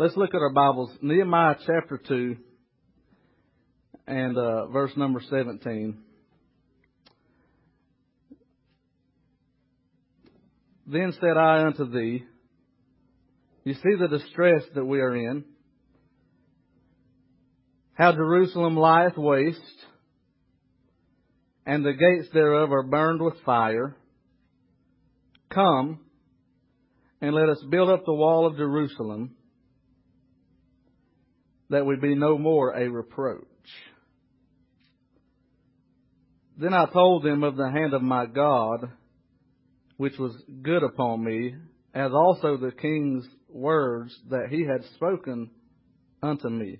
Let's look at our Bibles. Nehemiah chapter 2 and uh, verse number 17. Then said I unto thee, You see the distress that we are in, how Jerusalem lieth waste, and the gates thereof are burned with fire. Come, and let us build up the wall of Jerusalem, that we be no more a reproach. Then I told them of the hand of my God, which was good upon me, as also the king's words that he had spoken unto me.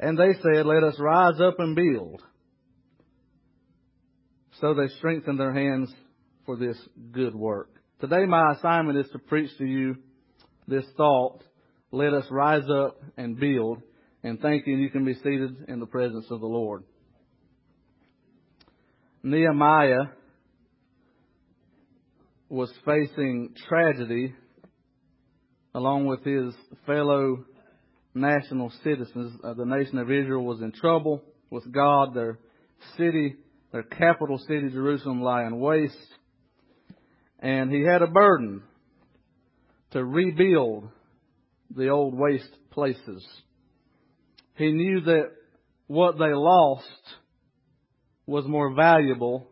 And they said, Let us rise up and build. So they strengthened their hands for this good work. Today my assignment is to preach to you this thought, let us rise up and build, and thank you, you can be seated in the presence of the Lord. Nehemiah was facing tragedy along with his fellow national citizens. Uh, the nation of Israel was in trouble with God. Their city, their capital city, Jerusalem, lying waste. And he had a burden to rebuild the old waste places. He knew that what they lost was more valuable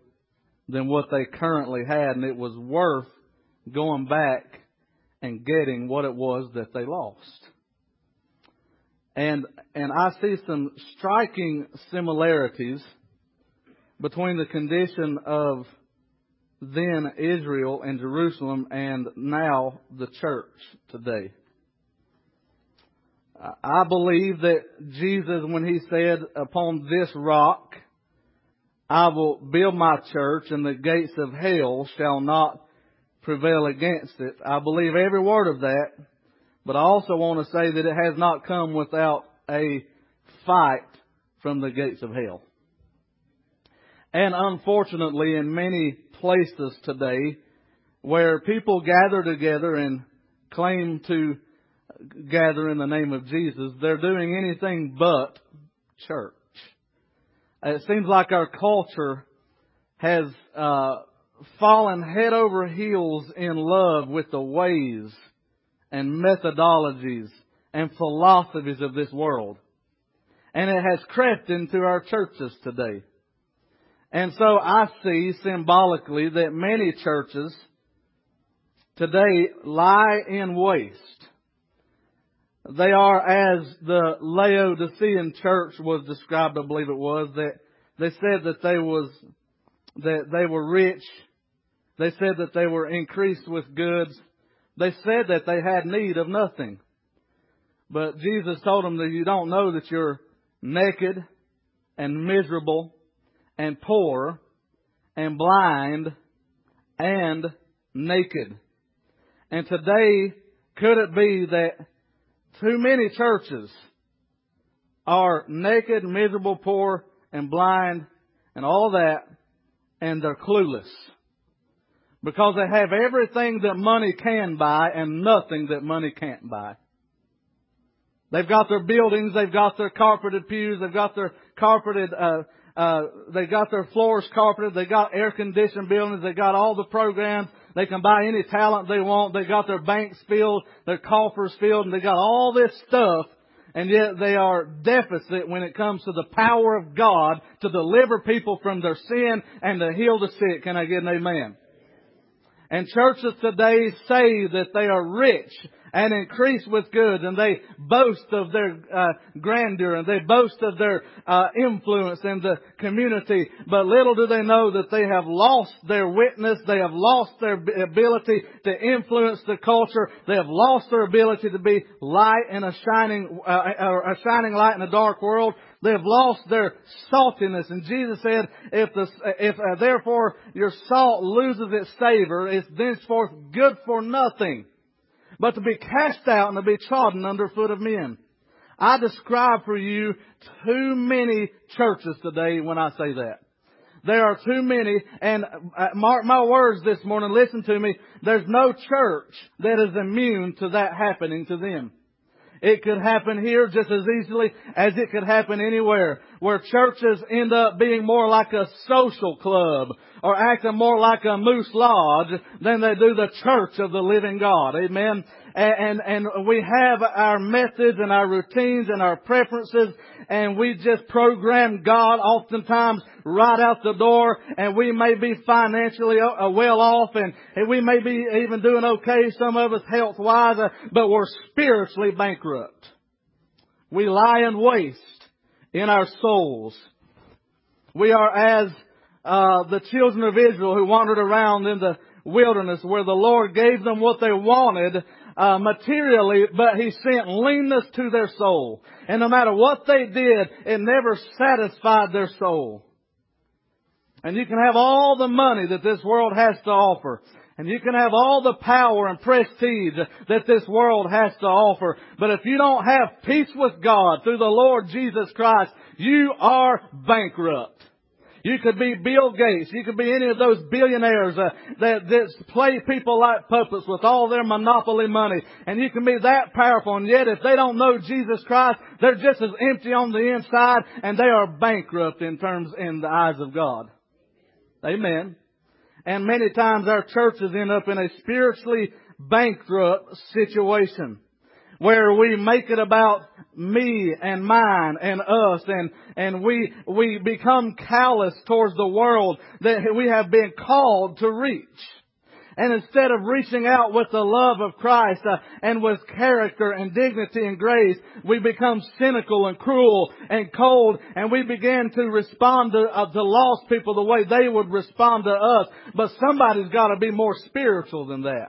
than what they currently had, and it was worth going back and getting what it was that they lost. And, and I see some striking similarities between the condition of then Israel and Jerusalem and now the church today. I believe that Jesus, when he said, upon this rock, I will build my church and the gates of hell shall not prevail against it. I believe every word of that, but I also want to say that it has not come without a fight from the gates of hell. And unfortunately, in many places today, where people gather together and claim to gather in the name of Jesus, they're doing anything but church. It seems like our culture has uh, fallen head over heels in love with the ways and methodologies and philosophies of this world. And it has crept into our churches today. And so I see symbolically that many churches today lie in waste. They are as the Laodicean church was described, I believe it was, that they said that they was, that they were rich. They said that they were increased with goods. They said that they had need of nothing. But Jesus told them that you don't know that you're naked and miserable and poor and blind and naked. And today, could it be that too many churches are naked, miserable, poor, and blind, and all that, and they're clueless. Because they have everything that money can buy and nothing that money can't buy. They've got their buildings, they've got their carpeted pews, they've got their carpeted, uh, uh, they got their floors carpeted, they got air conditioned buildings, they got all the programs, they can buy any talent they want. They got their banks filled, their coffers filled, and they got all this stuff. And yet they are deficit when it comes to the power of God to deliver people from their sin and to heal the sick. Can I get an amen? And churches today say that they are rich and increase with goods and they boast of their uh, grandeur and they boast of their uh, influence in the community. But little do they know that they have lost their witness. They have lost their ability to influence the culture. They have lost their ability to be light in a shining, uh, a shining light in a dark world. They have lost their saltiness. And Jesus said, if, the, if uh, therefore your salt loses its savor, it's thenceforth good for nothing but to be cast out and to be trodden under foot of men. I describe for you too many churches today when I say that. There are too many, and uh, mark my words this morning, listen to me, there's no church that is immune to that happening to them. It could happen here just as easily as it could happen anywhere, where churches end up being more like a social club or acting more like a moose lodge than they do the church of the living God. Amen and, and, and we have our methods and our routines and our preferences and we just program God oftentimes right out the door and we may be financially uh, well off and, and we may be even doing okay, some of us health wise, uh, but we're spiritually bankrupt. We lie in waste in our souls. We are as uh, the children of Israel who wandered around in the wilderness where the Lord gave them what they wanted, uh, materially, but he sent leanness to their soul. And no matter what they did, it never satisfied their soul. And you can have all the money that this world has to offer. And you can have all the power and prestige that this world has to offer. But if you don't have peace with God through the Lord Jesus Christ, you are bankrupt. You could be Bill Gates. You could be any of those billionaires uh, that, that play people like puppets with all their monopoly money. And you can be that powerful. And yet if they don't know Jesus Christ, they're just as empty on the inside and they are bankrupt in terms in the eyes of God. Amen. And many times our churches end up in a spiritually bankrupt situation where we make it about me and mine and us and, and we, we become callous towards the world that we have been called to reach. And instead of reaching out with the love of Christ uh, and with character and dignity and grace, we become cynical and cruel and cold, and we begin to respond to, uh, to lost people the way they would respond to us. But somebody's got to be more spiritual than that.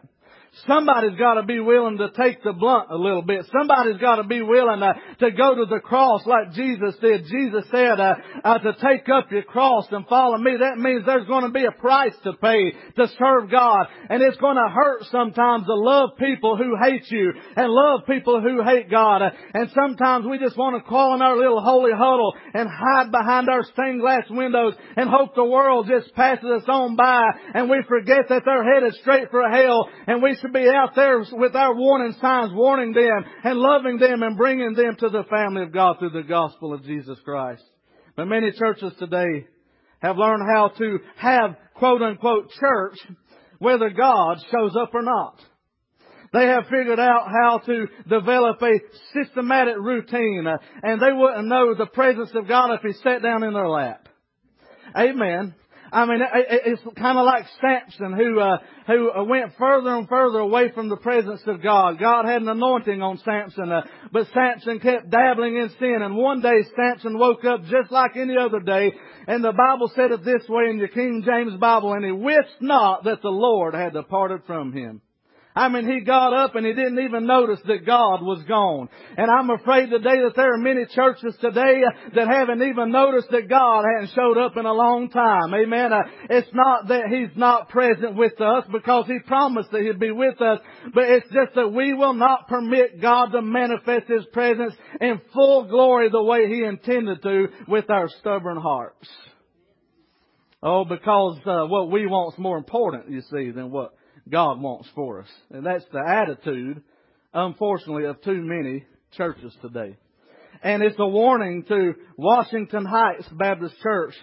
Somebody's got to be willing to take the blunt a little bit. Somebody's got to be willing uh, to go to the cross like Jesus did. Jesus said uh, uh, to take up your cross and follow me. That means there's going to be a price to pay to serve God. And it's going to hurt sometimes to love people who hate you and love people who hate God. And sometimes we just want to crawl in our little holy huddle and hide behind our stained glass windows and hope the world just passes us on by and we forget that they're headed straight for hell and we should be out there with our warning signs, warning them and loving them and bringing them to the family of God through the gospel of Jesus Christ. But many churches today have learned how to have quote unquote church whether God shows up or not. They have figured out how to develop a systematic routine, uh, and they wouldn't know the presence of God if He sat down in their lap. Amen. I mean, it's kind of like Samson who, uh, who uh, went further and further away from the presence of God. God had an anointing on Samson, uh, but Samson kept dabbling in sin. And one day Samson woke up just like any other day, and the Bible said it this way in the King James Bible, and he wist not that the Lord had departed from him. I mean, he got up and he didn't even notice that God was gone. And I'm afraid today that there are many churches today that haven't even noticed that God hadn't showed up in a long time. Amen. Uh, it's not that he's not present with us because he promised that he'd be with us, but it's just that we will not permit God to manifest his presence in full glory the way he intended to with our stubborn hearts. Oh, because uh, what we want is more important, you see, than what God wants for us. And that's the attitude, unfortunately, of too many churches today. And it's a warning to Washington Heights Baptist Church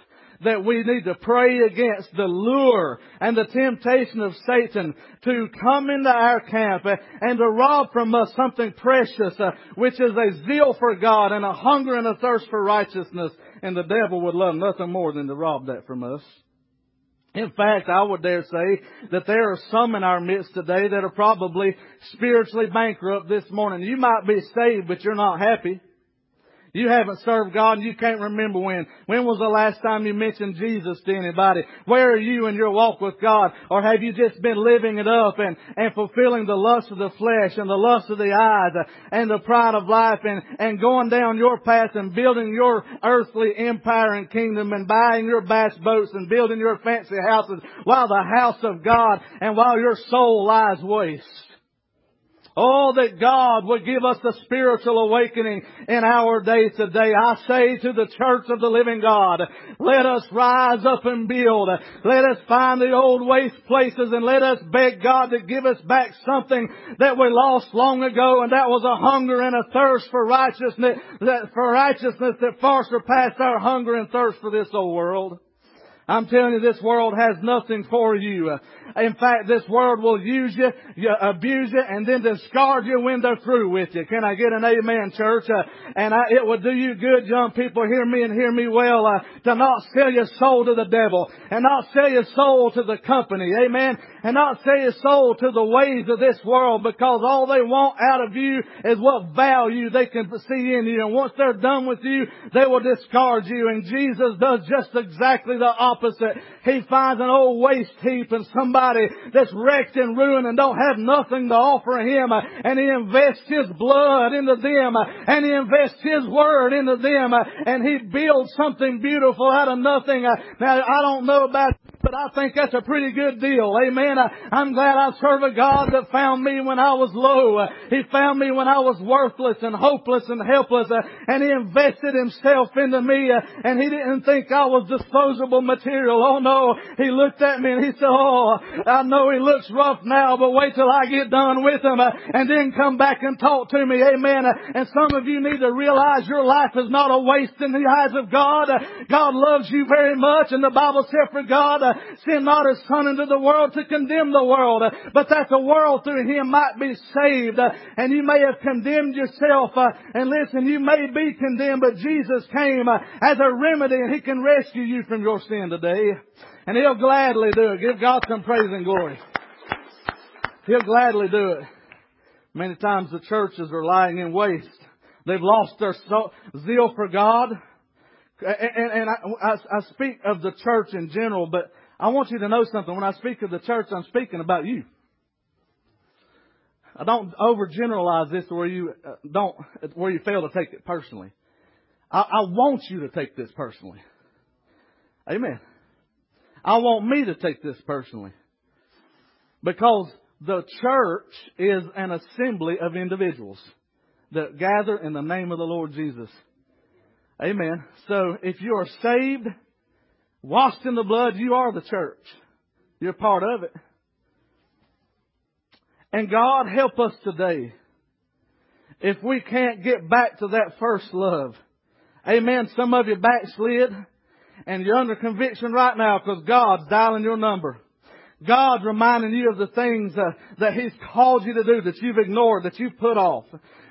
that we need to pray against the lure and the temptation of Satan to come into our camp and to rob from us something precious, uh, which is a zeal for God and a hunger and a thirst for righteousness. And the devil would love nothing more than to rob that from us. In fact, I would dare say that there are some in our midst today that are probably spiritually bankrupt this morning. You might be saved, but you're not happy. You haven't served God and you can't remember when. When was the last time you mentioned Jesus to anybody? Where are you in your walk with God? Or have you just been living it up and, and fulfilling the lust of the flesh and the lust of the eyes and the pride of life and, and going down your path and building your earthly empire and kingdom and buying your bass boats and building your fancy houses while the house of God and while your soul lies waste? Oh, that God would give us a spiritual awakening in our day today. I say to the church of the living God, let us rise up and build. Let us find the old waste places and let us beg God to give us back something that we lost long ago and that was a hunger and a thirst for righteousness, that, for righteousness that far surpassed our hunger and thirst for this old world. I'm telling you, this world has nothing for you. In fact, this world will use you, you abuse you, and then discard you when they're through with you. Can I get an amen, church? Uh, and I, it would do you good, young people, hear me and hear me well, uh, to not sell your soul to the devil, and not sell your soul to the company, amen, and not sell your soul to the ways of this world, because all they want out of you is what value they can see in you, and once they're done with you, they will discard you, and Jesus does just exactly the opposite. He finds an old waste heap and somebody that's wrecked and ruined and don't have nothing to offer him and he invests his blood into them and he invests his word into them and he builds something beautiful out of nothing. Now I don't know about but I think that's a pretty good deal. Amen. I'm glad I serve a God that found me when I was low. He found me when I was worthless and hopeless and helpless and He invested Himself into me and He didn't think I was disposable material. Oh no. He looked at me and He said, oh, I know he looks rough now, but wait till I get done with him uh, and then come back and talk to me. Amen. Uh, and some of you need to realize your life is not a waste in the eyes of God. Uh, God loves you very much and the Bible said for God sent not his son into the world to condemn the world, but that the world through him might be saved. And you may have condemned yourself and listen, you may be condemned, but Jesus came as a remedy and he can rescue you from your sin today. And he'll gladly do it. Give God some praise and glory. He'll gladly do it. Many times the churches are lying in waste. They've lost their zeal for God. And, and I, I, I speak of the church in general, but I want you to know something. When I speak of the church, I'm speaking about you. I don't overgeneralize this where you uh, don't, where you fail to take it personally. I, I want you to take this personally. Amen. I want me to take this personally. Because the church is an assembly of individuals that gather in the name of the Lord Jesus. Amen. So if you are saved, washed in the blood, you are the church. You're part of it. And God help us today if we can't get back to that first love. Amen. Some of you backslid and you're under conviction right now because God's dialing your number. God's reminding you of the things uh, that He's called you to do that you've ignored, that you've put off.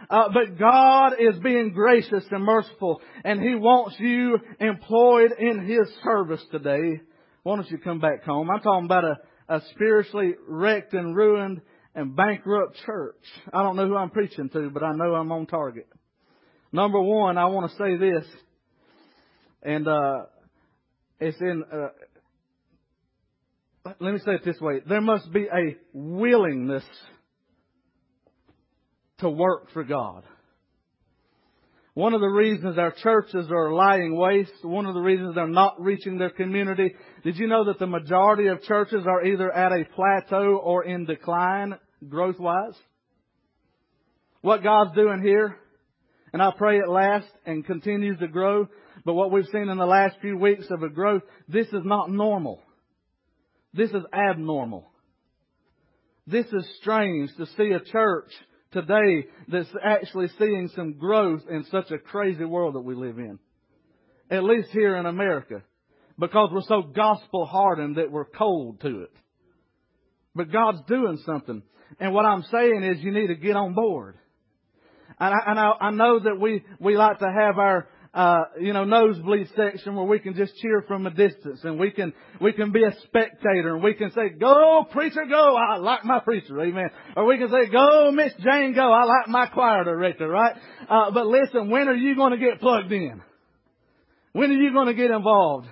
Uh, but God is being gracious and merciful, and He wants you employed in His service today. Why don't you come back home? I'm talking about a, a spiritually wrecked and ruined and bankrupt church. I don't know who I'm preaching to, but I know I'm on target. Number one, I want to say this, and uh, it's in, uh, let me say it this way. There must be a willingness to work for God. One of the reasons our churches are lying waste, one of the reasons they're not reaching their community, did you know that the majority of churches are either at a plateau or in decline growth wise? What God's doing here, and I pray it lasts and continues to grow, but what we've seen in the last few weeks of a growth, this is not normal. This is abnormal. This is strange to see a church today that's actually seeing some growth in such a crazy world that we live in. At least here in America. Because we're so gospel hardened that we're cold to it. But God's doing something. And what I'm saying is you need to get on board. And I, and I, I know that we, we like to have our, uh, you know, nosebleed section where we can just cheer from a distance and we can, we can be a spectator and we can say, go preacher, go. I like my preacher. Amen. Or we can say, go Miss Jane, go. I like my choir director, right? Uh, but listen, when are you going to get plugged in? When are you going to get involved?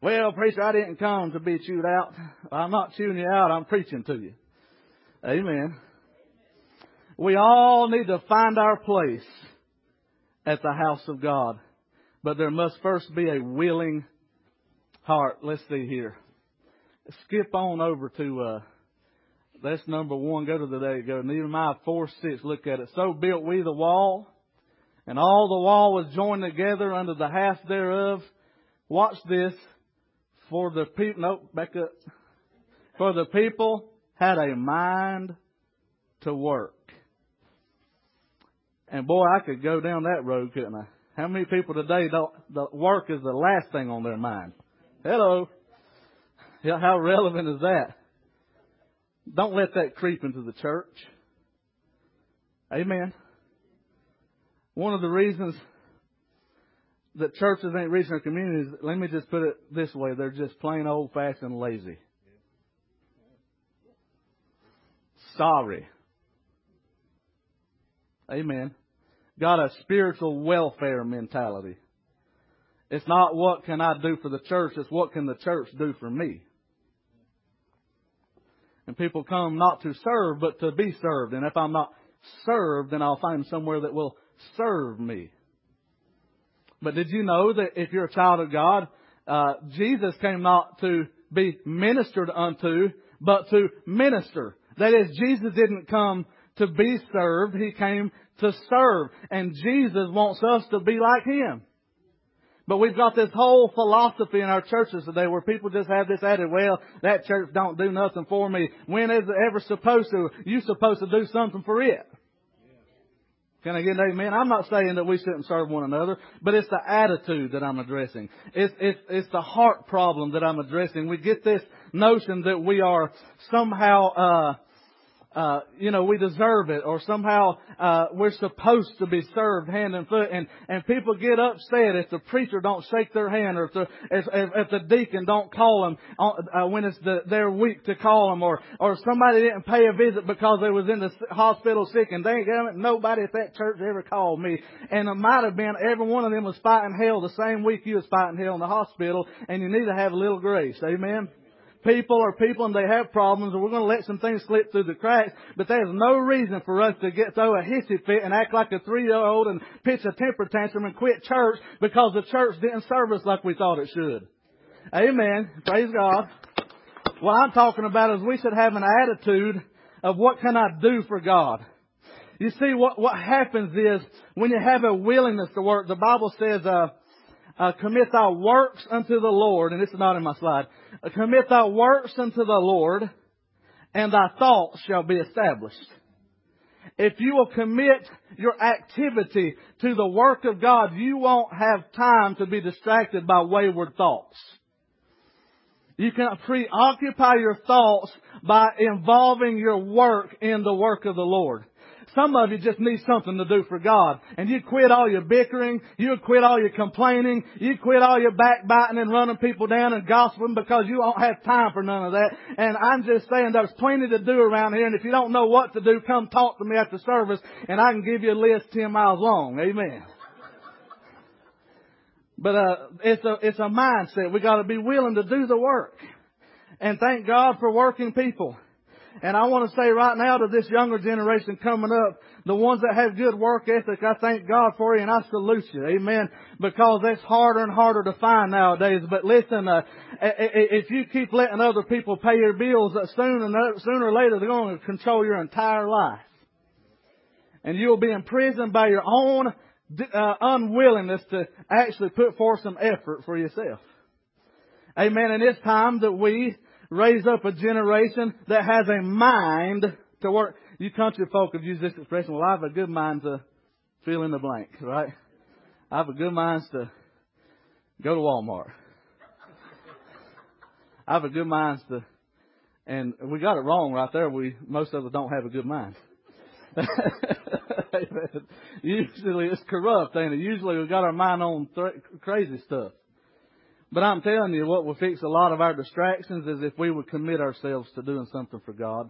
Well, preacher, I didn't come to be chewed out. I'm not chewing you out. I'm preaching to you. Amen. We all need to find our place at the house of God. But there must first be a willing heart. Let's see here. Skip on over to uh, That's number one. Go to the day. Go Nehemiah 4 6. Look at it. So built we the wall, and all the wall was joined together under the half thereof. Watch this. For the people, nope, back up. For the people had a mind to work. And boy, I could go down that road, couldn't I? How many people today don't, the work is the last thing on their mind? Hello. Yeah, how relevant is that? Don't let that creep into the church. Amen. One of the reasons that churches ain't reaching their communities, let me just put it this way, they're just plain old fashioned lazy. Sorry. Amen. Got a spiritual welfare mentality. It's not what can I do for the church, it's what can the church do for me. And people come not to serve, but to be served. And if I'm not served, then I'll find somewhere that will serve me. But did you know that if you're a child of God, uh, Jesus came not to be ministered unto, but to minister. That is, Jesus didn't come to be served, He came to serve. And Jesus wants us to be like Him. But we've got this whole philosophy in our churches today where people just have this attitude, well, that church don't do nothing for me. When is it ever supposed to? You're supposed to do something for it. Can I get an amen? I'm not saying that we shouldn't serve one another, but it's the attitude that I'm addressing. It's, it's, it's the heart problem that I'm addressing. We get this notion that we are somehow, uh, uh, you know, we deserve it, or somehow uh, we're supposed to be served hand and foot, and and people get upset if the preacher don't shake their hand, or if the if, if, if the deacon don't call them uh, when it's the, their week to call them, or or somebody didn't pay a visit because they was in the hospital sick, and they ain't nobody at that church ever called me, and it might have been every one of them was fighting hell the same week you was fighting hell in the hospital, and you need to have a little grace, amen people are people and they have problems and we're going to let some things slip through the cracks, but there's no reason for us to get throw a hissy fit and act like a three year old and pitch a temper tantrum and quit church because the church didn't serve us like we thought it should. Amen. Praise God. What I'm talking about is we should have an attitude of what can I do for God. You see, what, what happens is when you have a willingness to work, the Bible says, uh, uh, commit thy works unto the Lord, and is not in my slide. Uh, commit thy works unto the Lord, and thy thoughts shall be established. If you will commit your activity to the work of God, you won't have time to be distracted by wayward thoughts. You can preoccupy your thoughts by involving your work in the work of the Lord. Some of you just need something to do for God. And you quit all your bickering, you quit all your complaining, you quit all your backbiting and running people down and gossiping because you don't have time for none of that. And I'm just saying there's plenty to do around here and if you don't know what to do, come talk to me after the service and I can give you a list 10 miles long. Amen. But uh, it's a it's a mindset. We got to be willing to do the work, and thank God for working people. And I want to say right now to this younger generation coming up, the ones that have good work ethic, I thank God for you and I salute you. Amen. Because that's harder and harder to find nowadays. But listen, uh, if you keep letting other people pay your bills, uh, sooner, sooner or later they're going to control your entire life. And you'll be imprisoned by your own uh, unwillingness to actually put forth some effort for yourself. Amen. And it's time that we raise up a generation that has a mind to work. You country folk have used this expression, well, I have a good mind to fill in the blank, right? I have a good mind to go to Walmart. I have a good mind to, and we got it wrong right there. We, most of us don't have a good mind. Usually it's corrupt, ain't it? Usually we got our mind on th- crazy stuff. But I'm telling you, what will fix a lot of our distractions is if we would commit ourselves to doing something for God.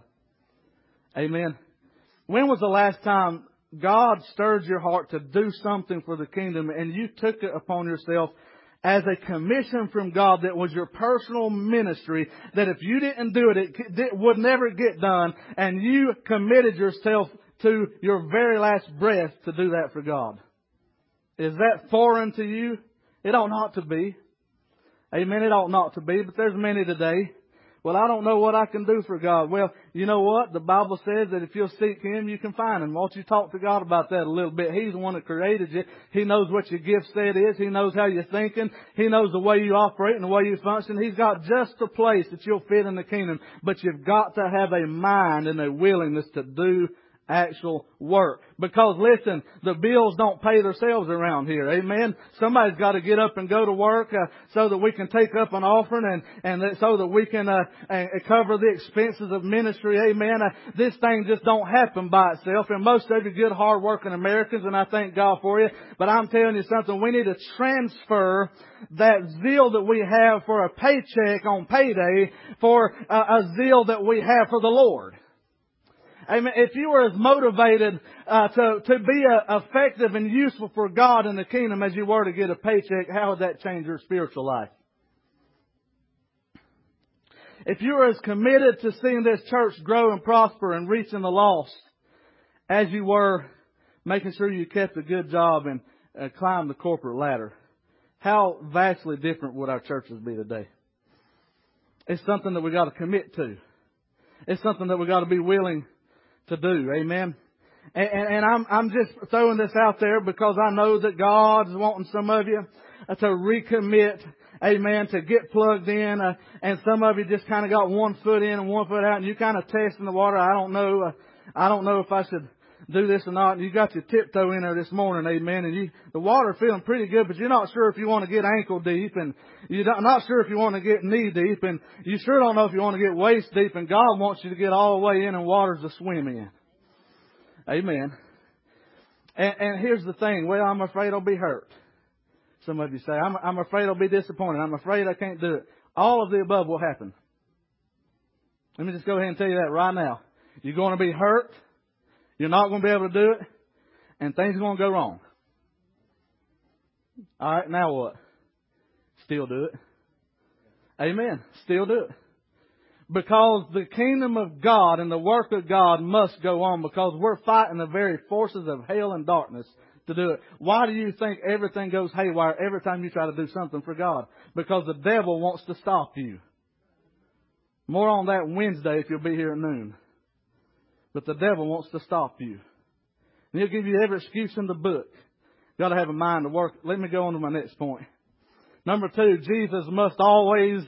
Amen. When was the last time God stirred your heart to do something for the kingdom and you took it upon yourself as a commission from God that was your personal ministry that if you didn't do it, it would never get done and you committed yourself to your very last breath to do that for God? Is that foreign to you? It ought not to be. Amen. It ought not to be, but there's many today. Well, I don't know what I can do for God. Well, you know what? The Bible says that if you'll seek Him, you can find Him. Won't you talk to God about that a little bit? He's the one that created you. He knows what your gift set is. He knows how you're thinking. He knows the way you operate and the way you function. He's got just the place that you'll fit in the kingdom. But you've got to have a mind and a willingness to do actual work. Because listen, the bills don't pay themselves around here. Amen. Somebody's got to get up and go to work uh, so that we can take up an offering and and so that we can uh, cover the expenses of ministry. Amen. Uh, this thing just don't happen by itself. And most of you good, hard-working Americans, and I thank God for you. But I'm telling you something. We need to transfer that zeal that we have for a paycheck on payday for a zeal that we have for the Lord. Amen. If you were as motivated uh, to to be uh, effective and useful for God in the kingdom as you were to get a paycheck, how would that change your spiritual life? If you were as committed to seeing this church grow and prosper and reaching the lost as you were making sure you kept a good job and uh, climbed the corporate ladder, how vastly different would our churches be today? It's something that we got to commit to. It's something that we got to be willing to do. Amen. And, and, and, I'm, I'm just throwing this out there because I know that God's wanting some of you to recommit, amen, to get plugged in, uh, and some of you just kind of got one foot in and one foot out, and you kind of testing the water. I don't know, uh, I don't know if I should do this or not. And you got your tiptoe in there this morning, amen, and you, the water feeling pretty good, but you're not sure if you want to get ankle deep, and you're not sure if you want to get knee deep, and you sure don't know if you want to get waist deep, and God wants you to get all the way in and waters to swim in. Amen. And, and here's the thing. Well, I'm afraid I'll be hurt. Some of you say, I'm, I'm afraid I'll be disappointed. I'm afraid I can't do it. All of the above will happen. Let me just go ahead and tell you that right now. You're going to be hurt. You're not going to be able to do it. And things are going to go wrong. Alright, now what? Still do it. Amen. Still do it. Because the kingdom of God and the work of God must go on because we're fighting the very forces of hell and darkness to do it. Why do you think everything goes haywire every time you try to do something for God? Because the devil wants to stop you. More on that Wednesday if you'll be here at noon. But the devil wants to stop you. And he'll give you every excuse in the book. You've Got to have a mind to work. Let me go on to my next point. Number two, Jesus must always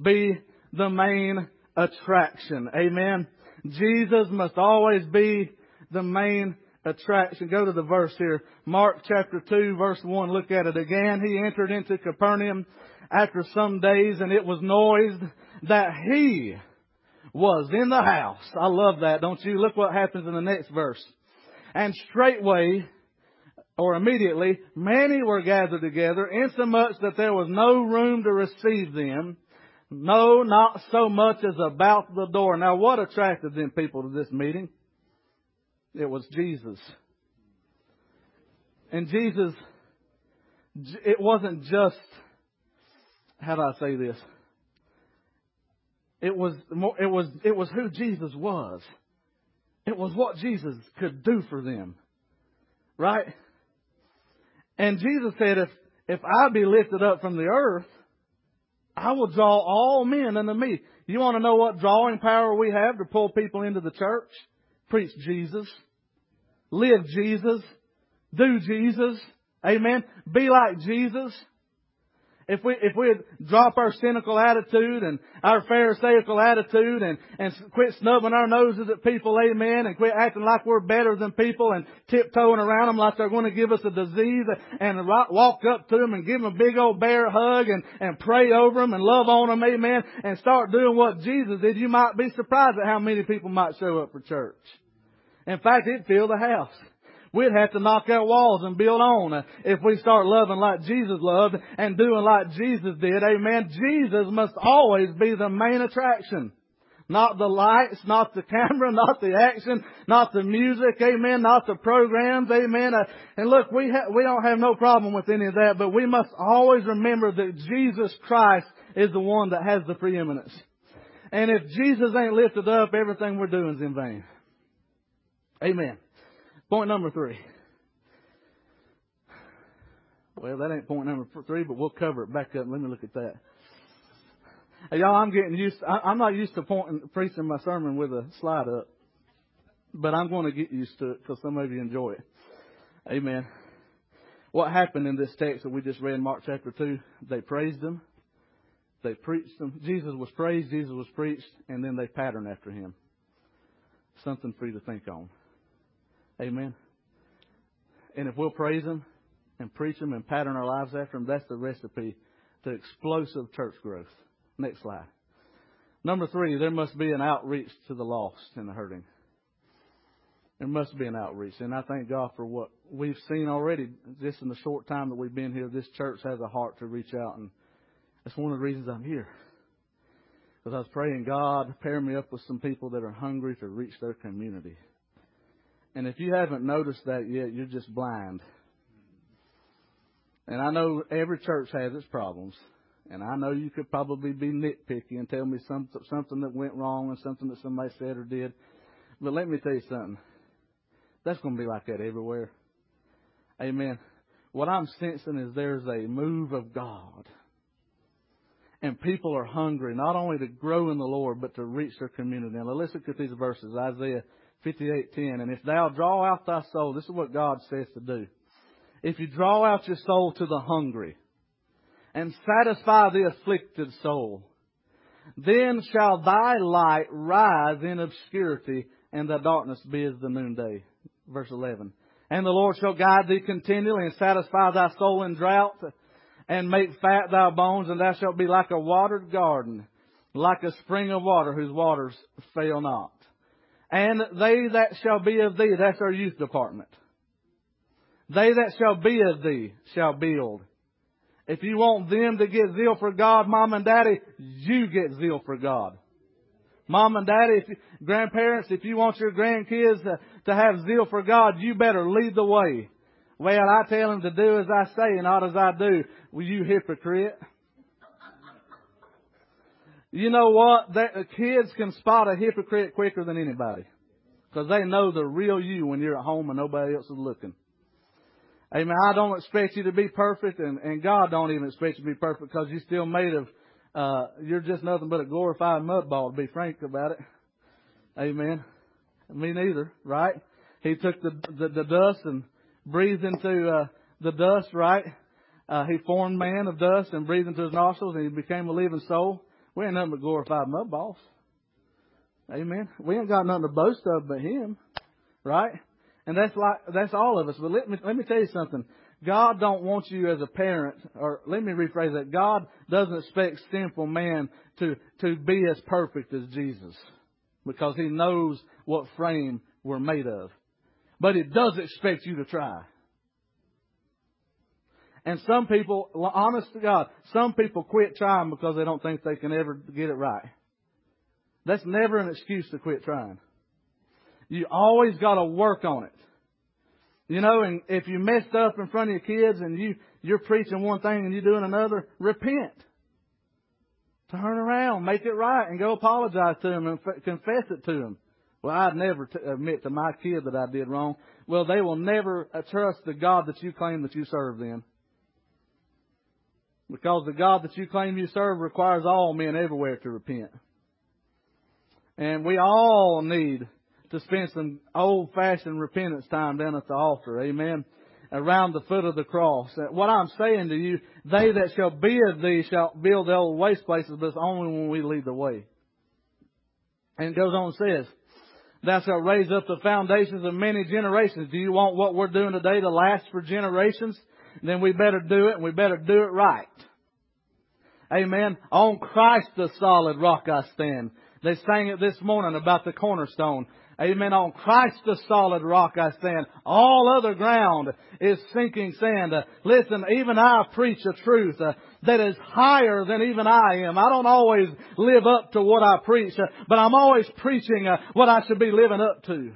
be the main attraction. Amen. Jesus must always be the main attraction. Go to the verse here. Mark chapter 2 verse 1. Look at it again. He entered into Capernaum after some days and it was noised that he was in the house. I love that, don't you? Look what happens in the next verse. And straightway, or immediately, many were gathered together, insomuch that there was no room to receive them. No, not so much as about the door. Now what attracted them people to this meeting? It was Jesus. And Jesus, it wasn't just, how do I say this? It was, it was, it was who Jesus was. It was what Jesus could do for them. Right? And Jesus said, if, if I be lifted up from the earth, I will draw all men unto me. You want to know what drawing power we have to pull people into the church? Preach Jesus. Live Jesus. Do Jesus. Amen. Be like Jesus if we if we drop our cynical attitude and our pharisaical attitude and and quit snubbing our noses at people, amen, and quit acting like we're better than people and tiptoeing around them like they're going to give us a disease and walk up to them and give them a big old bear hug and and pray over them and love on them, amen, and start doing what Jesus did, you might be surprised at how many people might show up for church. In fact, it'd fill the house. We'd have to knock out walls and build on if we start loving like Jesus loved and doing like Jesus did. Amen. Jesus must always be the main attraction. Not the lights, not the camera, not the action, not the music, amen, not the programs, amen. Uh, and look, we ha- we don't have no problem with any of that, but we must always remember that Jesus Christ is the one that has the preeminence. And if Jesus ain't lifted up, everything we're doing is in vain. Amen. Point number three. Well, that ain't point number three, but we'll cover it back up. Let me look at that. Hey, y'all, I'm getting used. To, I, I'm not used to pointing, preaching my sermon with a slide up, but I'm going to get used to it because some of you enjoy it. Amen. What happened in this text that we just read in Mark chapter two? They praised him. They preached him. Jesus was praised. Jesus was preached, and then they patterned after him. Something for you to think on. Amen. And if we'll praise him and preach him and pattern our lives after him, that's the recipe to explosive church growth. Next slide. Number three, there must be an outreach to the lost and the hurting. There must be an outreach. And I thank God for what we've seen already just in the short time that we've been here. This church has a heart to reach out. And that's one of the reasons I'm here. Because I was praying, God, pair me up with some people that are hungry to reach their community. And if you haven't noticed that yet, you're just blind. And I know every church has its problems. And I know you could probably be nitpicky and tell me some, something that went wrong and something that somebody said or did. But let me tell you something. That's going to be like that everywhere. Amen. What I'm sensing is there's a move of God. And people are hungry not only to grow in the Lord, but to reach their community. Now let's look at these verses. Isaiah 58:10. And if thou draw out thy soul, this is what God says to do. If you draw out your soul to the hungry, and satisfy the afflicted soul. Then shall thy light rise in obscurity, and thy darkness be as the noonday. Verse 11. And the Lord shall guide thee continually, and satisfy thy soul in drought, and make fat thy bones, and thou shalt be like a watered garden, like a spring of water whose waters fail not. And they that shall be of thee, that's our youth department. They that shall be of thee shall build if you want them to get zeal for God, mom and daddy, you get zeal for God. Mom and daddy, if you, grandparents, if you want your grandkids to, to have zeal for God, you better lead the way. Well, I tell them to do as I say, and not as I do. Well, you hypocrite. You know what? The kids can spot a hypocrite quicker than anybody. Because they know the real you when you're at home and nobody else is looking. Amen. I don't expect you to be perfect, and, and God don't even expect you to be perfect because you're still made of, uh, you're just nothing but a glorified mud ball, to be frank about it. Amen. Me neither, right? He took the, the, the dust and breathed into, uh, the dust, right? Uh, he formed man of dust and breathed into his nostrils and he became a living soul. We ain't nothing but glorified mud balls. Amen. We ain't got nothing to boast of but him, right? And that's like, that's all of us. But let me, let me tell you something. God don't want you as a parent, or let me rephrase that. God doesn't expect sinful man to, to be as perfect as Jesus. Because He knows what frame we're made of. But He does expect you to try. And some people, honest to God, some people quit trying because they don't think they can ever get it right. That's never an excuse to quit trying. You always got to work on it. You know, and if you messed up in front of your kids and you you're preaching one thing and you're doing another, repent. Turn around, make it right, and go apologize to them and f- confess it to them. Well, I'd never t- admit to my kid that I did wrong. Well, they will never uh, trust the God that you claim that you serve then. Because the God that you claim you serve requires all men everywhere to repent. And we all need to spend some old fashioned repentance time down at the altar. Amen. Around the foot of the cross. What I'm saying to you, they that shall be of thee shall build the old waste places, but it's only when we lead the way. And it goes on and says, Thou shalt raise up the foundations of many generations. Do you want what we're doing today to last for generations? Then we better do it and we better do it right. Amen. On Christ the solid rock I stand. They sang it this morning about the cornerstone. Amen. On Christ the solid rock I stand. All other ground is sinking sand. Uh, listen, even I preach a truth uh, that is higher than even I am. I don't always live up to what I preach, uh, but I'm always preaching uh, what I should be living up to.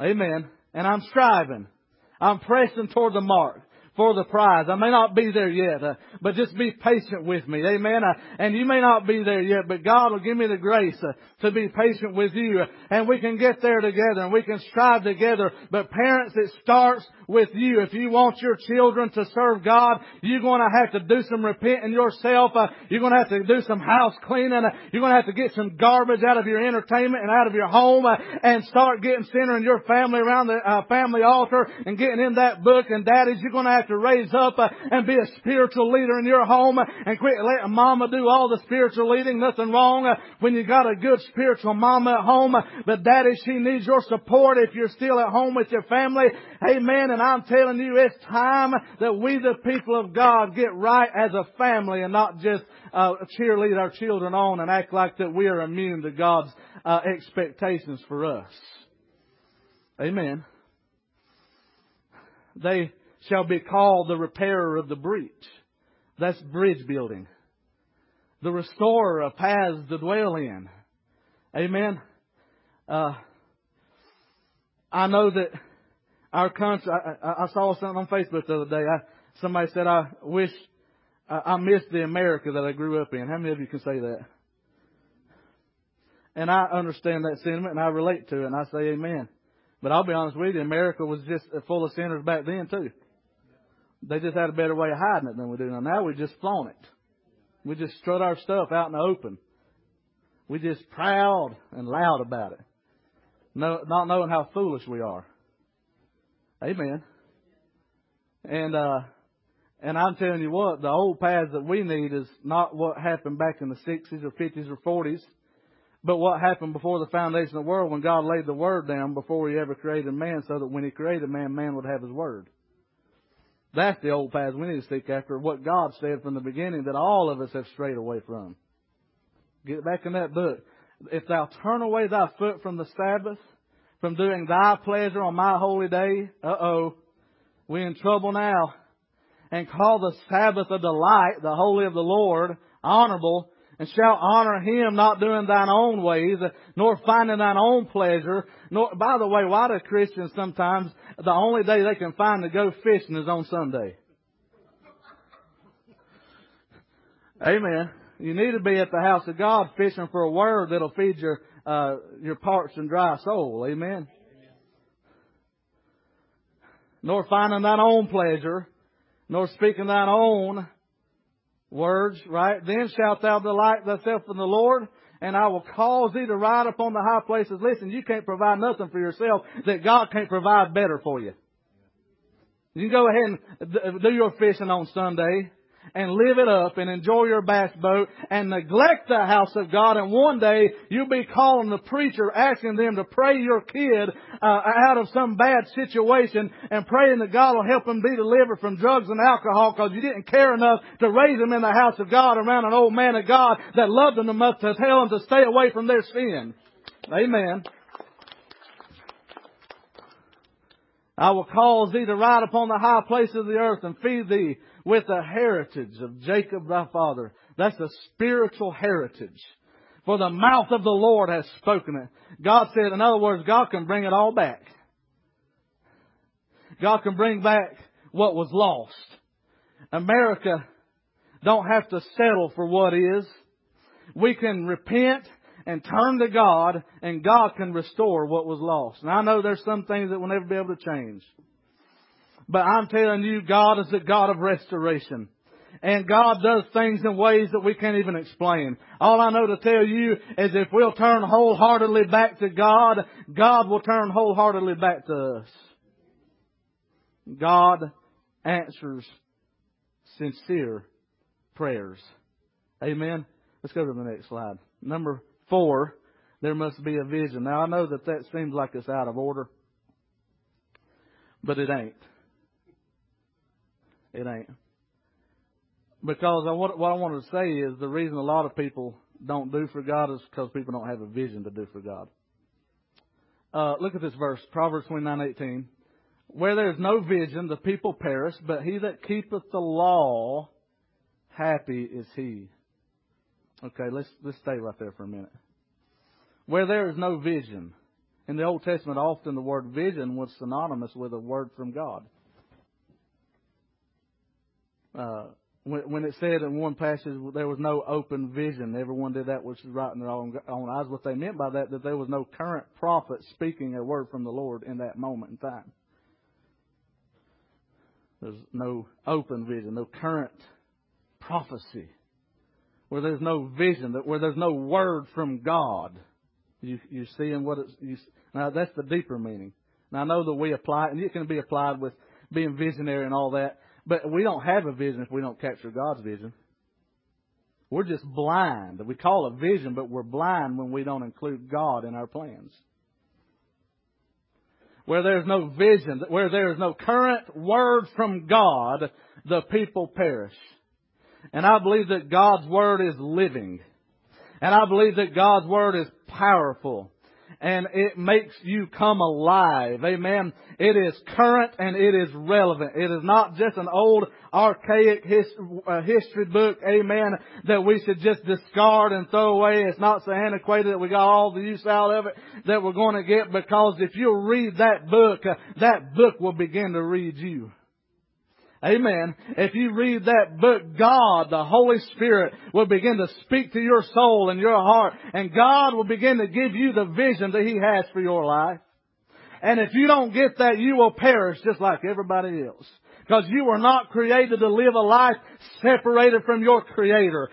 Amen. And I'm striving. I'm pressing toward the mark for the prize. I may not be there yet, uh, but just be patient with me. Amen. Uh, and you may not be there yet, but God will give me the grace uh, to be patient with you. and we can get there together and we can strive together. But parents, it starts with you. If you want your children to serve God, you're going to have to do some repenting yourself. Uh, you're going to have to do some house cleaning. Uh, you're going to have to get some garbage out of your entertainment and out of your home uh, and start getting centering your family around the uh, family altar and getting in that book. And daddies, you're going to have to raise up uh, and be a spiritual leader in your home and quit letting mama do all the spiritual leading. Nothing wrong uh, when you got a good spiritual mama at home. Uh, but daddy, she needs your support if you're still at home with your family. Amen. And I'm telling you, it's time that we, the people of God, get right as a family and not just uh, cheerlead our children on and act like that we are immune to God's uh, expectations for us. Amen. They shall be called the repairer of the breach. That's bridge building. The restorer of paths to dwell in. Amen. Uh, I know that our country, I, I, saw something on Facebook the other day. I, somebody said, I wish, I, I missed the America that I grew up in. How many of you can say that? And I understand that sentiment and I relate to it and I say amen. But I'll be honest with you, America was just full of sinners back then too. They just had a better way of hiding it than we do now. Now we just flaunt it. We just strut our stuff out in the open. We just proud and loud about it. No, not knowing how foolish we are. Amen. And, uh, and I'm telling you what, the old paths that we need is not what happened back in the 60s or 50s or 40s, but what happened before the foundation of the world when God laid the Word down before He ever created man so that when He created man, man would have His Word. That's the old path we need to seek after, what God said from the beginning that all of us have strayed away from. Get back in that book. If thou turn away thy foot from the Sabbath, from doing thy pleasure on my holy day, uh-oh, we're in trouble now. And call the Sabbath a delight, the holy of the Lord, honorable, and shalt honor him not doing thine own ways, nor finding thine own pleasure. Nor, by the way, why do Christians sometimes, the only day they can find to go fishing is on Sunday? Amen. You need to be at the house of God fishing for a word that'll feed your uh, your parched and dry soul. Amen. Nor finding thine own pleasure, nor speaking thine own words, right? Then shalt thou delight thyself in the Lord, and I will cause thee to ride upon the high places. Listen, you can't provide nothing for yourself that God can't provide better for you. You can go ahead and do your fishing on Sunday and live it up and enjoy your bass boat and neglect the house of God and one day you'll be calling the preacher asking them to pray your kid uh, out of some bad situation and praying that God will help him be delivered from drugs and alcohol because you didn't care enough to raise him in the house of God around an old man of God that loved him enough to tell him to stay away from their sin. Amen. I will cause thee to ride upon the high places of the earth and feed thee with the heritage of Jacob thy father. That's a spiritual heritage. For the mouth of the Lord has spoken it. God said, in other words, God can bring it all back. God can bring back what was lost. America don't have to settle for what is. We can repent and turn to God and God can restore what was lost. And I know there's some things that will never be able to change. But I'm telling you, God is a God of restoration. And God does things in ways that we can't even explain. All I know to tell you is if we'll turn wholeheartedly back to God, God will turn wholeheartedly back to us. God answers sincere prayers. Amen. Let's go to the next slide. Number four, there must be a vision. Now I know that that seems like it's out of order, but it ain't. It ain't. Because I, what, what I wanted to say is the reason a lot of people don't do for God is because people don't have a vision to do for God. Uh, look at this verse, Proverbs twenty nine eighteen. Where there is no vision, the people perish, but he that keepeth the law, happy is he. Okay, let's let's stay right there for a minute. Where there is no vision, in the Old Testament, often the word vision was synonymous with a word from God. Uh, when, when it said in one passage there was no open vision, everyone did that which is right in their own, own eyes. What they meant by that, that there was no current prophet speaking a word from the Lord in that moment in time. There's no open vision, no current prophecy, where there's no vision, where there's no word from God. You you seeing what it's you, now that's the deeper meaning. Now I know that we apply it, and it can be applied with being visionary and all that, but we don't have a vision if we don't capture God's vision. We're just blind. We call it vision, but we're blind when we don't include God in our plans. Where there's no vision, where there is no current word from God, the people perish. And I believe that God's Word is living. And I believe that God's Word is powerful. And it makes you come alive. Amen. It is current and it is relevant. It is not just an old archaic uh, history book. Amen. That we should just discard and throw away. It's not so antiquated that we got all the use out of it that we're going to get because if you read that book, uh, that book will begin to read you. Amen. If you read that book, God, the Holy Spirit, will begin to speak to your soul and your heart, and God will begin to give you the vision that He has for your life. And if you don't get that, you will perish just like everybody else. Because you were not created to live a life separated from your Creator.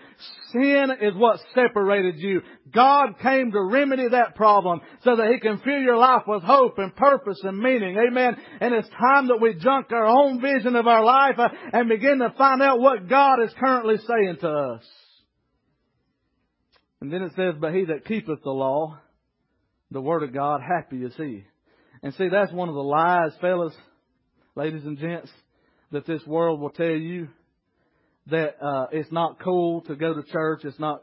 Sin is what separated you. God came to remedy that problem so that He can fill your life with hope and purpose and meaning. Amen. And it's time that we junk our own vision of our life uh, and begin to find out what God is currently saying to us. And then it says, but he that keepeth the law, the word of God, happy is he. And see, that's one of the lies, fellas, ladies and gents that this world will tell you that uh, it's not cool to go to church, it's not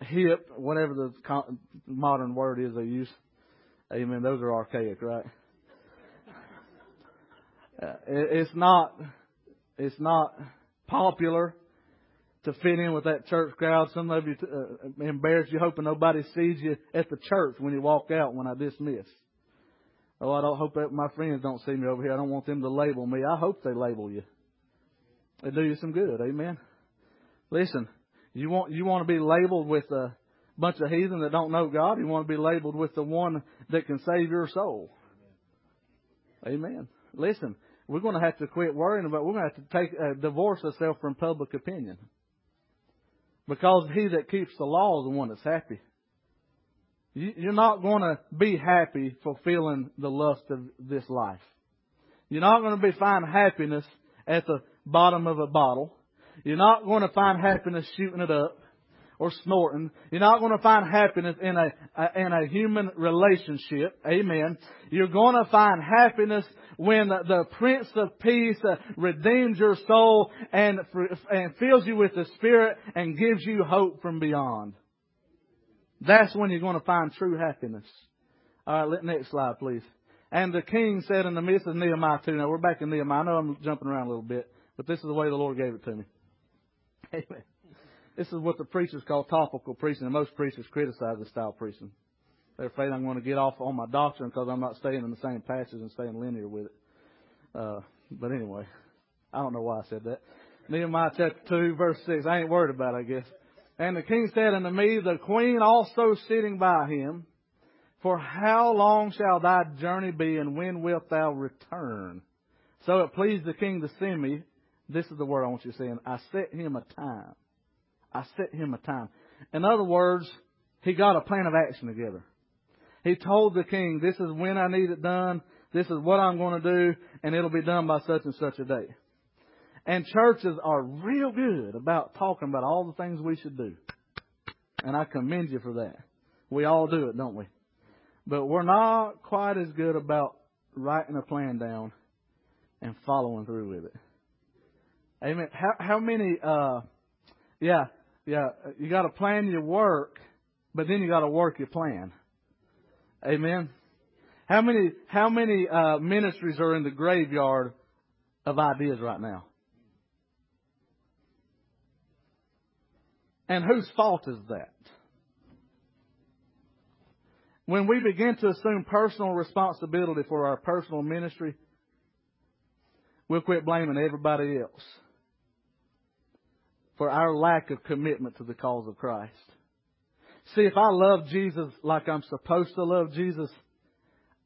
hip, whatever the modern word is they use. Amen. Those are archaic, right? Uh, it's not. It's not popular to fit in with that church crowd. Some of you uh, embarrass you, hoping nobody sees you at the church when you walk out when I dismiss. Oh, I don't hope that my friends don't see me over here. I don't want them to label me. I hope they label you. They do you some good. Amen. Listen, you want you want to be labeled with a bunch of heathen that don't know God. You want to be labeled with the one that can save your soul. Amen. Listen, we're going to have to quit worrying about. We're going to have to take uh, divorce ourselves from public opinion, because he that keeps the law is the one that's happy. You're not going to be happy fulfilling the lust of this life. You're not going to be find happiness at the bottom of a bottle. You're not going to find happiness shooting it up or snorting. You're not going to find happiness in a, in a human relationship. Amen. You're going to find happiness when the Prince of Peace uh, redeems your soul and, and fills you with the Spirit and gives you hope from beyond. That's when you're going to find true happiness. All right, next slide, please. And the king said in the midst of Nehemiah 2. Now we're back in Nehemiah. I know I'm jumping around a little bit, but this is the way the Lord gave it to me. Amen. This is what the preachers call topical preaching, and most preachers criticize this style of preaching. They're afraid I'm going to get off on my doctrine because I'm not staying in the same passage and staying linear with it. Uh, but anyway, I don't know why I said that. Nehemiah chapter 2, verse 6. I ain't worried about it, I guess. And the king said unto me, the queen also sitting by him, For how long shall thy journey be, and when wilt thou return? So it pleased the king to send me. This is the word I want you to say. I set him a time. I set him a time. In other words, he got a plan of action together. He told the king, this is when I need it done. This is what I'm going to do, and it'll be done by such and such a day. And churches are real good about talking about all the things we should do. And I commend you for that. We all do it, don't we? But we're not quite as good about writing a plan down and following through with it. Amen. How, how many, uh, yeah, yeah, you gotta plan your work, but then you gotta work your plan. Amen. How many, how many, uh, ministries are in the graveyard of ideas right now? And whose fault is that? When we begin to assume personal responsibility for our personal ministry, we'll quit blaming everybody else. for our lack of commitment to the cause of Christ. See, if I love Jesus like I'm supposed to love Jesus,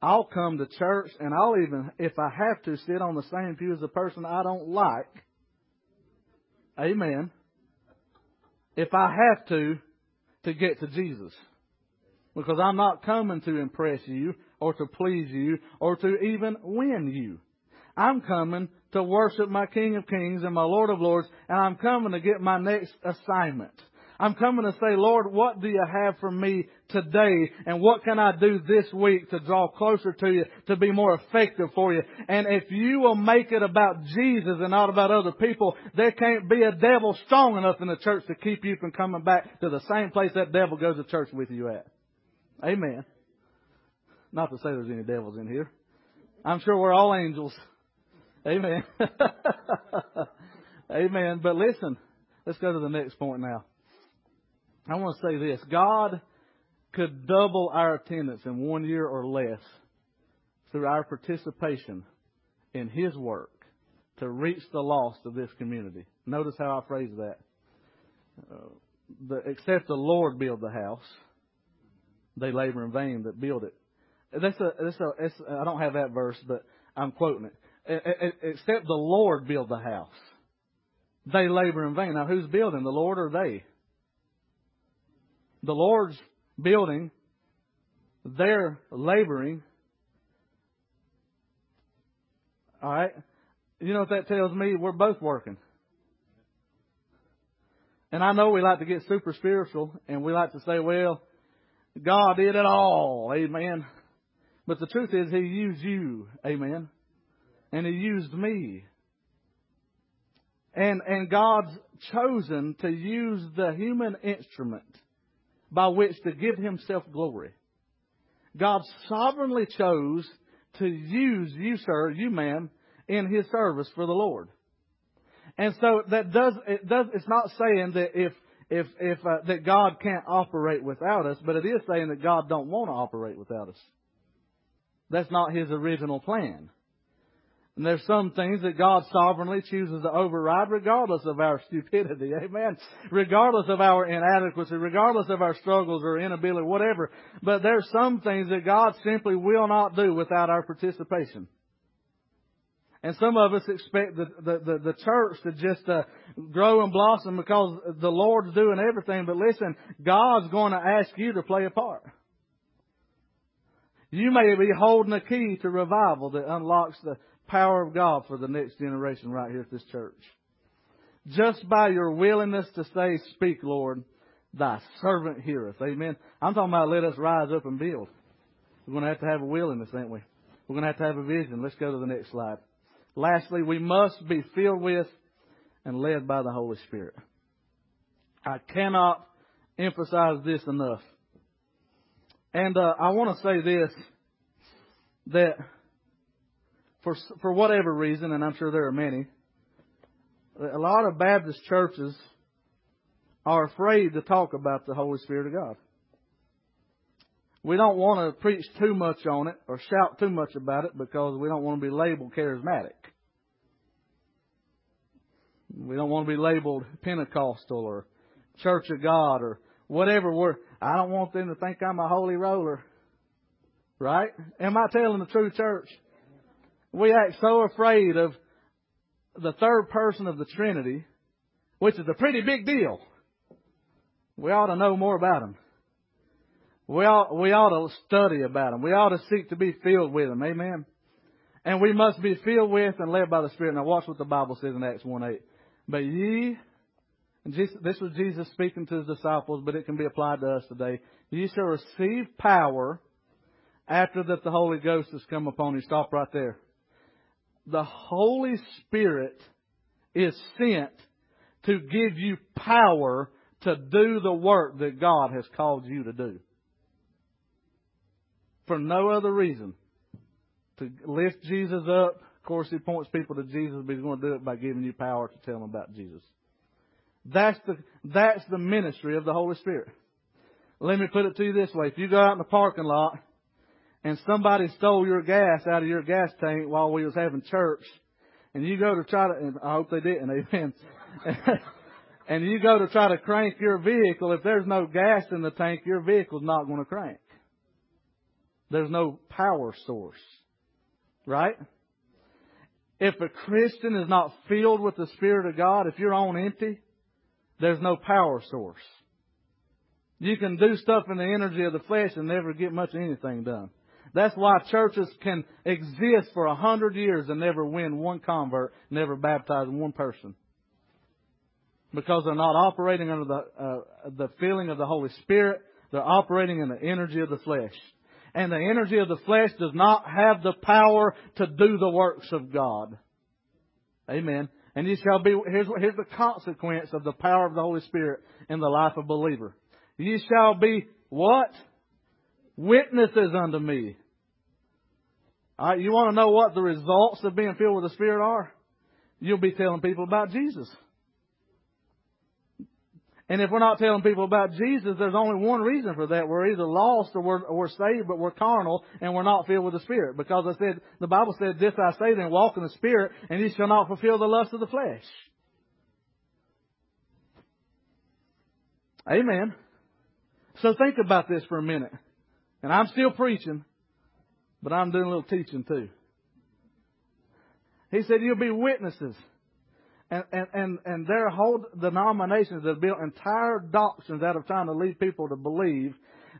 I'll come to church and I'll even, if I have to, sit on the same pew as a person I don't like. Amen. If I have to, to get to Jesus. Because I'm not coming to impress you or to please you or to even win you. I'm coming to worship my King of Kings and my Lord of Lords and I'm coming to get my next assignment. I'm coming to say, Lord, what do you have for me today? And what can I do this week to draw closer to you, to be more effective for you? And if you will make it about Jesus and not about other people, there can't be a devil strong enough in the church to keep you from coming back to the same place that devil goes to church with you at. Amen. Not to say there's any devils in here. I'm sure we're all angels. Amen. Amen. But listen, let's go to the next point now. I want to say this. God could double our attendance in one year or less through our participation in His work to reach the lost of this community. Notice how I phrase that. Uh, the, except the Lord build the house, they labor in vain that build it. That's a, that's a, that's, I don't have that verse, but I'm quoting it. Except the Lord build the house, they labor in vain. Now, who's building? The Lord or they? The Lord's building, they're laboring. All right? You know what that tells me? We're both working. And I know we like to get super spiritual and we like to say, well, God did it all. Amen. But the truth is, He used you. Amen. And He used me. And, and God's chosen to use the human instrument by which to give himself glory. God sovereignly chose to use you, sir, you ma'am, in his service for the Lord. And so that does, it does, it's not saying that if, if, if, uh, that God can't operate without us, but it is saying that God don't want to operate without us. That's not his original plan. And there's some things that God sovereignly chooses to override regardless of our stupidity. Amen. Regardless of our inadequacy, regardless of our struggles or inability, whatever. But there's some things that God simply will not do without our participation. And some of us expect the, the, the, the church to just uh, grow and blossom because the Lord's doing everything. But listen, God's going to ask you to play a part. You may be holding a key to revival that unlocks the power of God for the next generation right here at this church. Just by your willingness to say, Speak, Lord, thy servant heareth. Amen. I'm talking about let us rise up and build. We're going to have to have a willingness, ain't we? We're going to have to have a vision. Let's go to the next slide. Lastly, we must be filled with and led by the Holy Spirit. I cannot emphasize this enough. And uh, I want to say this that for for whatever reason, and I'm sure there are many, a lot of Baptist churches are afraid to talk about the Holy Spirit of God. We don't want to preach too much on it or shout too much about it because we don't want to be labeled charismatic. We don't want to be labeled Pentecostal or Church of God or whatever. We're, I don't want them to think I'm a holy roller. Right? Am I telling the true church? We act so afraid of the third person of the Trinity, which is a pretty big deal. We ought to know more about him. We ought, we ought to study about him. We ought to seek to be filled with him. Amen. And we must be filled with and led by the Spirit. Now watch what the Bible says in Acts 1 8. But ye, Jesus, this was Jesus speaking to his disciples, but it can be applied to us today. Ye shall receive power after that the Holy Ghost has come upon you. Stop right there the Holy Spirit is sent to give you power to do the work that God has called you to do. For no other reason. To lift Jesus up. Of course, he points people to Jesus, but he's going to do it by giving you power to tell them about Jesus. That's the, that's the ministry of the Holy Spirit. Let me put it to you this way. If you go out in the parking lot and somebody stole your gas out of your gas tank while we was having church, and you go to try to, and I hope they didn't, amen. And you go to try to crank your vehicle, if there's no gas in the tank, your vehicle's not going to crank. There's no power source. Right? If a Christian is not filled with the Spirit of God, if you're on empty, there's no power source. You can do stuff in the energy of the flesh and never get much anything done. That's why churches can exist for a hundred years and never win one convert, never baptize one person. Because they're not operating under the, uh, the feeling of the Holy Spirit. They're operating in the energy of the flesh. And the energy of the flesh does not have the power to do the works of God. Amen. And you shall be, here's, here's the consequence of the power of the Holy Spirit in the life of a believer. Ye shall be what? Witnesses unto me. Alright, you want to know what the results of being filled with the Spirit are? You'll be telling people about Jesus. And if we're not telling people about Jesus, there's only one reason for that. We're either lost or we're, we're saved, but we're carnal and we're not filled with the Spirit. Because I said, the Bible said, this I say then, walk in the Spirit, and ye shall not fulfill the lust of the flesh. Amen. So think about this for a minute. And I'm still preaching, but I'm doing a little teaching too. He said, you'll be witnesses. And, and, and, and there are whole denominations that built entire doctrines out of trying to lead people to believe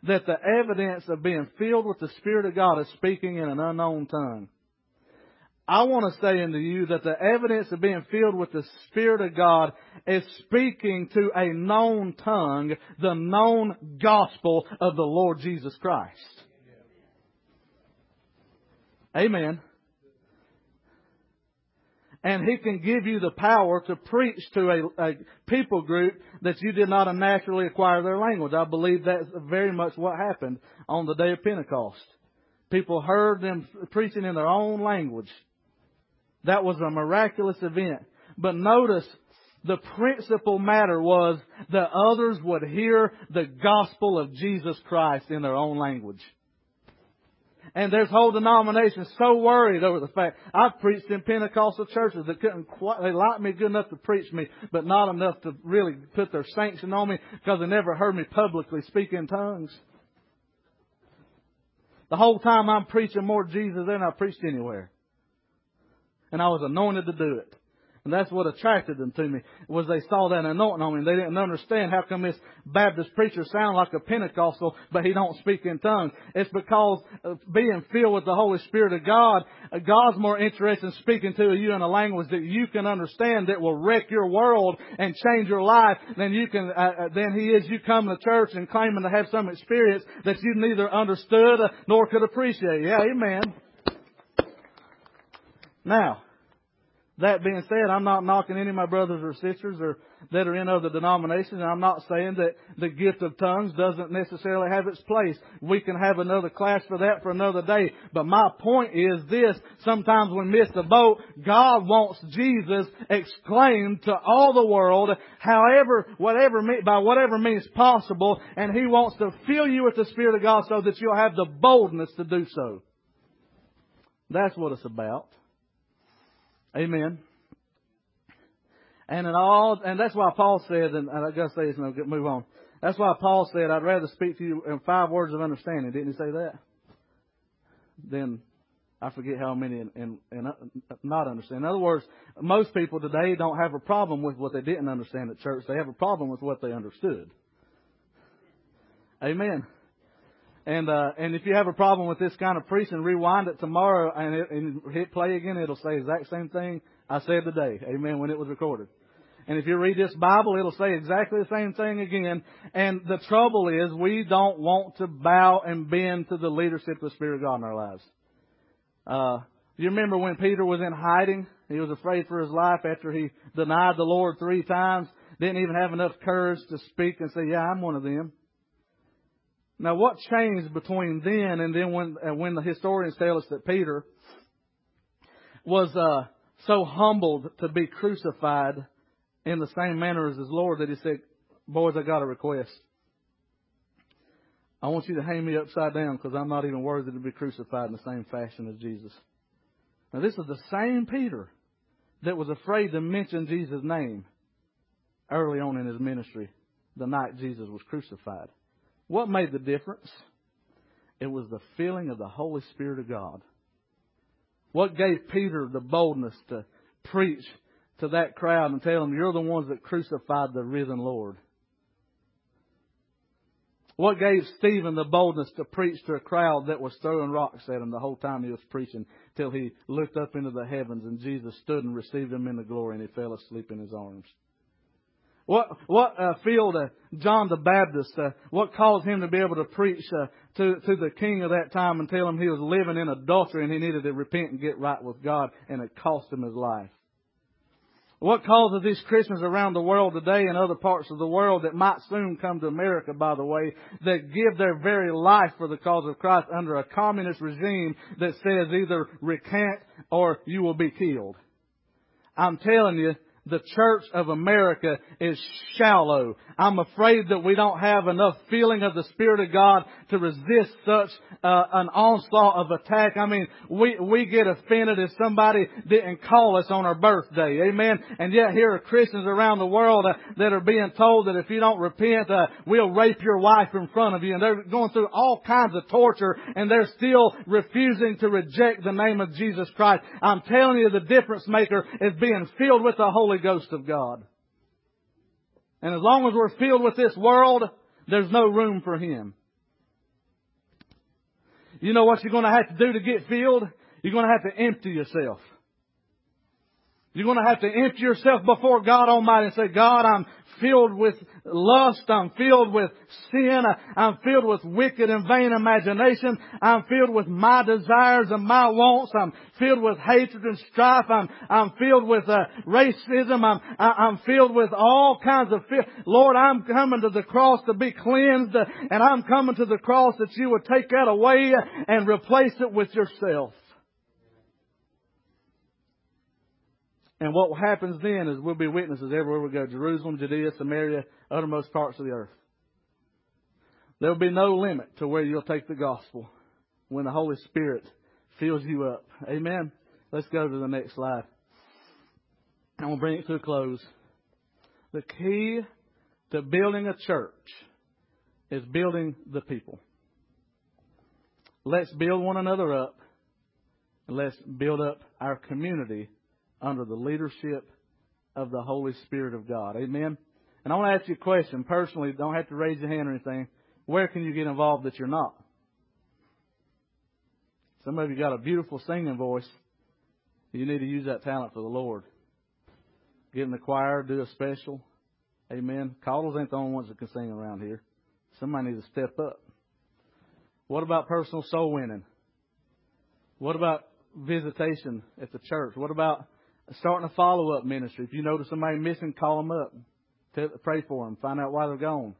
that the evidence of being filled with the Spirit of God is speaking in an unknown tongue. I want to say unto you that the evidence of being filled with the Spirit of God is speaking to a known tongue, the known gospel of the Lord Jesus Christ. Amen. And He can give you the power to preach to a, a people group that you did not naturally acquire their language. I believe that's very much what happened on the day of Pentecost. People heard them preaching in their own language. That was a miraculous event. But notice, the principal matter was that others would hear the gospel of Jesus Christ in their own language. And there's whole denominations so worried over the fact I've preached in Pentecostal churches that couldn't quite, they liked me good enough to preach me, but not enough to really put their sanction on me because they never heard me publicly speak in tongues. The whole time I'm preaching more Jesus than I preached anywhere and I was anointed to do it. And that's what attracted them to me, was they saw that anointing on me. They didn't understand how come this Baptist preacher sound like a Pentecostal, but he don't speak in tongues. It's because being filled with the Holy Spirit of God, uh, God's more interested in speaking to you in a language that you can understand that will wreck your world and change your life than you can, uh, uh than he is you coming to church and claiming to have some experience that you neither understood nor could appreciate. Yeah, amen. Now, that being said, I'm not knocking any of my brothers or sisters or that are in other denominations. I'm not saying that the gift of tongues doesn't necessarily have its place. We can have another class for that for another day. But my point is this, sometimes we miss the boat. God wants Jesus exclaimed to all the world, however, whatever, by whatever means possible, and He wants to fill you with the Spirit of God so that you'll have the boldness to do so. That's what it's about. Amen. And in all, and that's why Paul said, and I gotta say this and I'll move on. That's why Paul said, I'd rather speak to you in five words of understanding. Didn't he say that? Then I forget how many and, and, and not understand. In other words, most people today don't have a problem with what they didn't understand at church. They have a problem with what they understood. Amen. And uh, and if you have a problem with this kind of preaching, rewind it tomorrow and, it, and hit play again. It'll say exact same thing I said today. Amen. When it was recorded. And if you read this Bible, it'll say exactly the same thing again. And the trouble is, we don't want to bow and bend to the leadership of the Spirit of God in our lives. Uh, you remember when Peter was in hiding? He was afraid for his life after he denied the Lord three times. Didn't even have enough courage to speak and say, "Yeah, I'm one of them." Now, what changed between then and then when uh, when the historians tell us that Peter was uh, so humbled to be crucified in the same manner as his Lord that he said, "Boys, I got a request. I want you to hang me upside down because I'm not even worthy to be crucified in the same fashion as Jesus." Now, this is the same Peter that was afraid to mention Jesus' name early on in his ministry, the night Jesus was crucified. What made the difference? It was the feeling of the Holy Spirit of God. What gave Peter the boldness to preach to that crowd and tell them, You're the ones that crucified the risen Lord? What gave Stephen the boldness to preach to a crowd that was throwing rocks at him the whole time he was preaching till he looked up into the heavens and Jesus stood and received him in the glory and he fell asleep in his arms? What what uh, filled uh, John the Baptist? Uh, what caused him to be able to preach uh, to to the king of that time and tell him he was living in adultery and he needed to repent and get right with God, and it cost him his life? What causes these Christians around the world today and other parts of the world that might soon come to America, by the way, that give their very life for the cause of Christ under a communist regime that says either recant or you will be killed? I'm telling you, the church of America is shallow. I'm afraid that we don't have enough feeling of the Spirit of God to resist such uh, an onslaught of attack. I mean, we, we get offended if somebody didn't call us on our birthday. Amen. And yet here are Christians around the world uh, that are being told that if you don't repent, uh, we'll rape your wife in front of you. And they're going through all kinds of torture and they're still refusing to reject the name of Jesus Christ. I'm telling you the difference maker is being filled with the Holy Ghost of God. And as long as we're filled with this world, there's no room for Him. You know what you're going to have to do to get filled? You're going to have to empty yourself. You're going to have to empty yourself before God Almighty and say, God, I'm filled with lust. I'm filled with sin. I'm filled with wicked and vain imagination. I'm filled with my desires and my wants. I'm filled with hatred and strife. I'm, I'm filled with uh, racism. I'm, I'm filled with all kinds of fear. Lord, I'm coming to the cross to be cleansed uh, and I'm coming to the cross that you would take that away and replace it with yourself. And what happens then is we'll be witnesses everywhere we go Jerusalem, Judea, Samaria, uttermost parts of the earth. There will be no limit to where you'll take the gospel when the Holy Spirit fills you up. Amen. Let's go to the next slide. I'm going to bring it to a close. The key to building a church is building the people. Let's build one another up. And Let's build up our community under the leadership of the Holy Spirit of God. Amen. And I want to ask you a question personally. Don't have to raise your hand or anything. Where can you get involved that you're not? Some of you got a beautiful singing voice. You need to use that talent for the Lord. Get in the choir, do a special. Amen. Callers ain't the only ones that can sing around here. Somebody needs to step up. What about personal soul winning? What about visitation at the church? What about starting a follow up ministry. If you notice somebody missing, call them up. Pray for them. Find out why they're gone.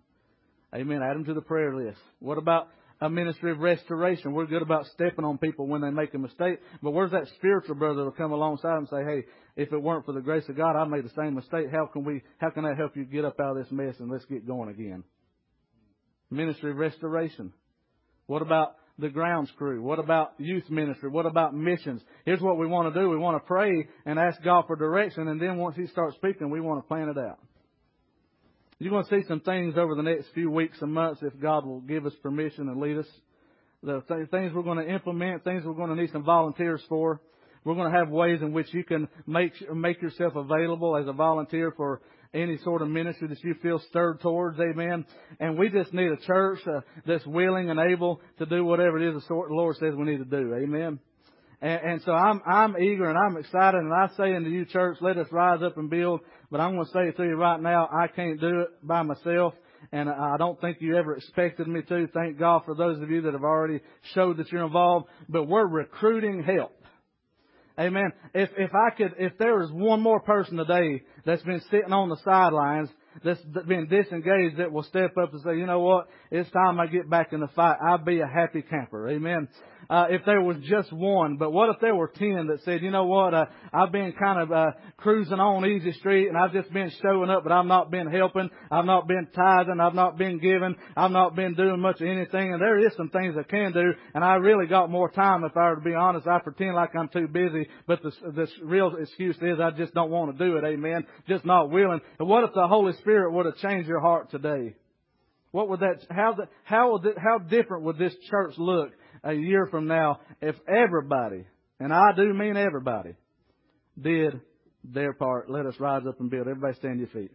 Amen. Add them to the prayer list. What about a ministry of restoration? We're good about stepping on people when they make a mistake, but where's that spiritual brother that'll come alongside and say, "Hey, if it weren't for the grace of God, I made the same mistake. How can we? How can that help you get up out of this mess and let's get going again?" Ministry of restoration. What about the grounds crew? What about youth ministry? What about missions? Here's what we want to do. We want to pray and ask God for direction, and then once He starts speaking, we want to plan it out. You're going to see some things over the next few weeks and months if God will give us permission and lead us. The th- things we're going to implement, things we're going to need some volunteers for. We're going to have ways in which you can make make yourself available as a volunteer for any sort of ministry that you feel stirred towards, amen. And we just need a church uh, that's willing and able to do whatever it is the Lord says we need to do, amen. And, and so I'm I'm eager and I'm excited, and I say unto you, church, let us rise up and build. But I'm going to say it to you right now, I can't do it by myself and I don't think you ever expected me to. Thank God for those of you that have already showed that you're involved. But we're recruiting help. Amen. If if I could, if there was one more person today that's been sitting on the sidelines, that's been disengaged, that will step up and say, you know what, it's time I get back in the fight. I'll be a happy camper. Amen. Uh, if there was just one, but what if there were ten that said, you know what, uh, I've been kind of uh, cruising on easy street and I've just been showing up, but I've not been helping, I've not been tithing, I've not been giving, I've not been doing much of anything, and there is some things I can do, and I really got more time. If I were to be honest, I pretend like I'm too busy, but the the real excuse is I just don't want to do it. Amen. Just not willing. And what if the Holy Spirit would have changed your heart today? What would that? How how how different would this church look a year from now if everybody, and I do mean everybody, did their part? Let us rise up and build. Everybody stand your feet.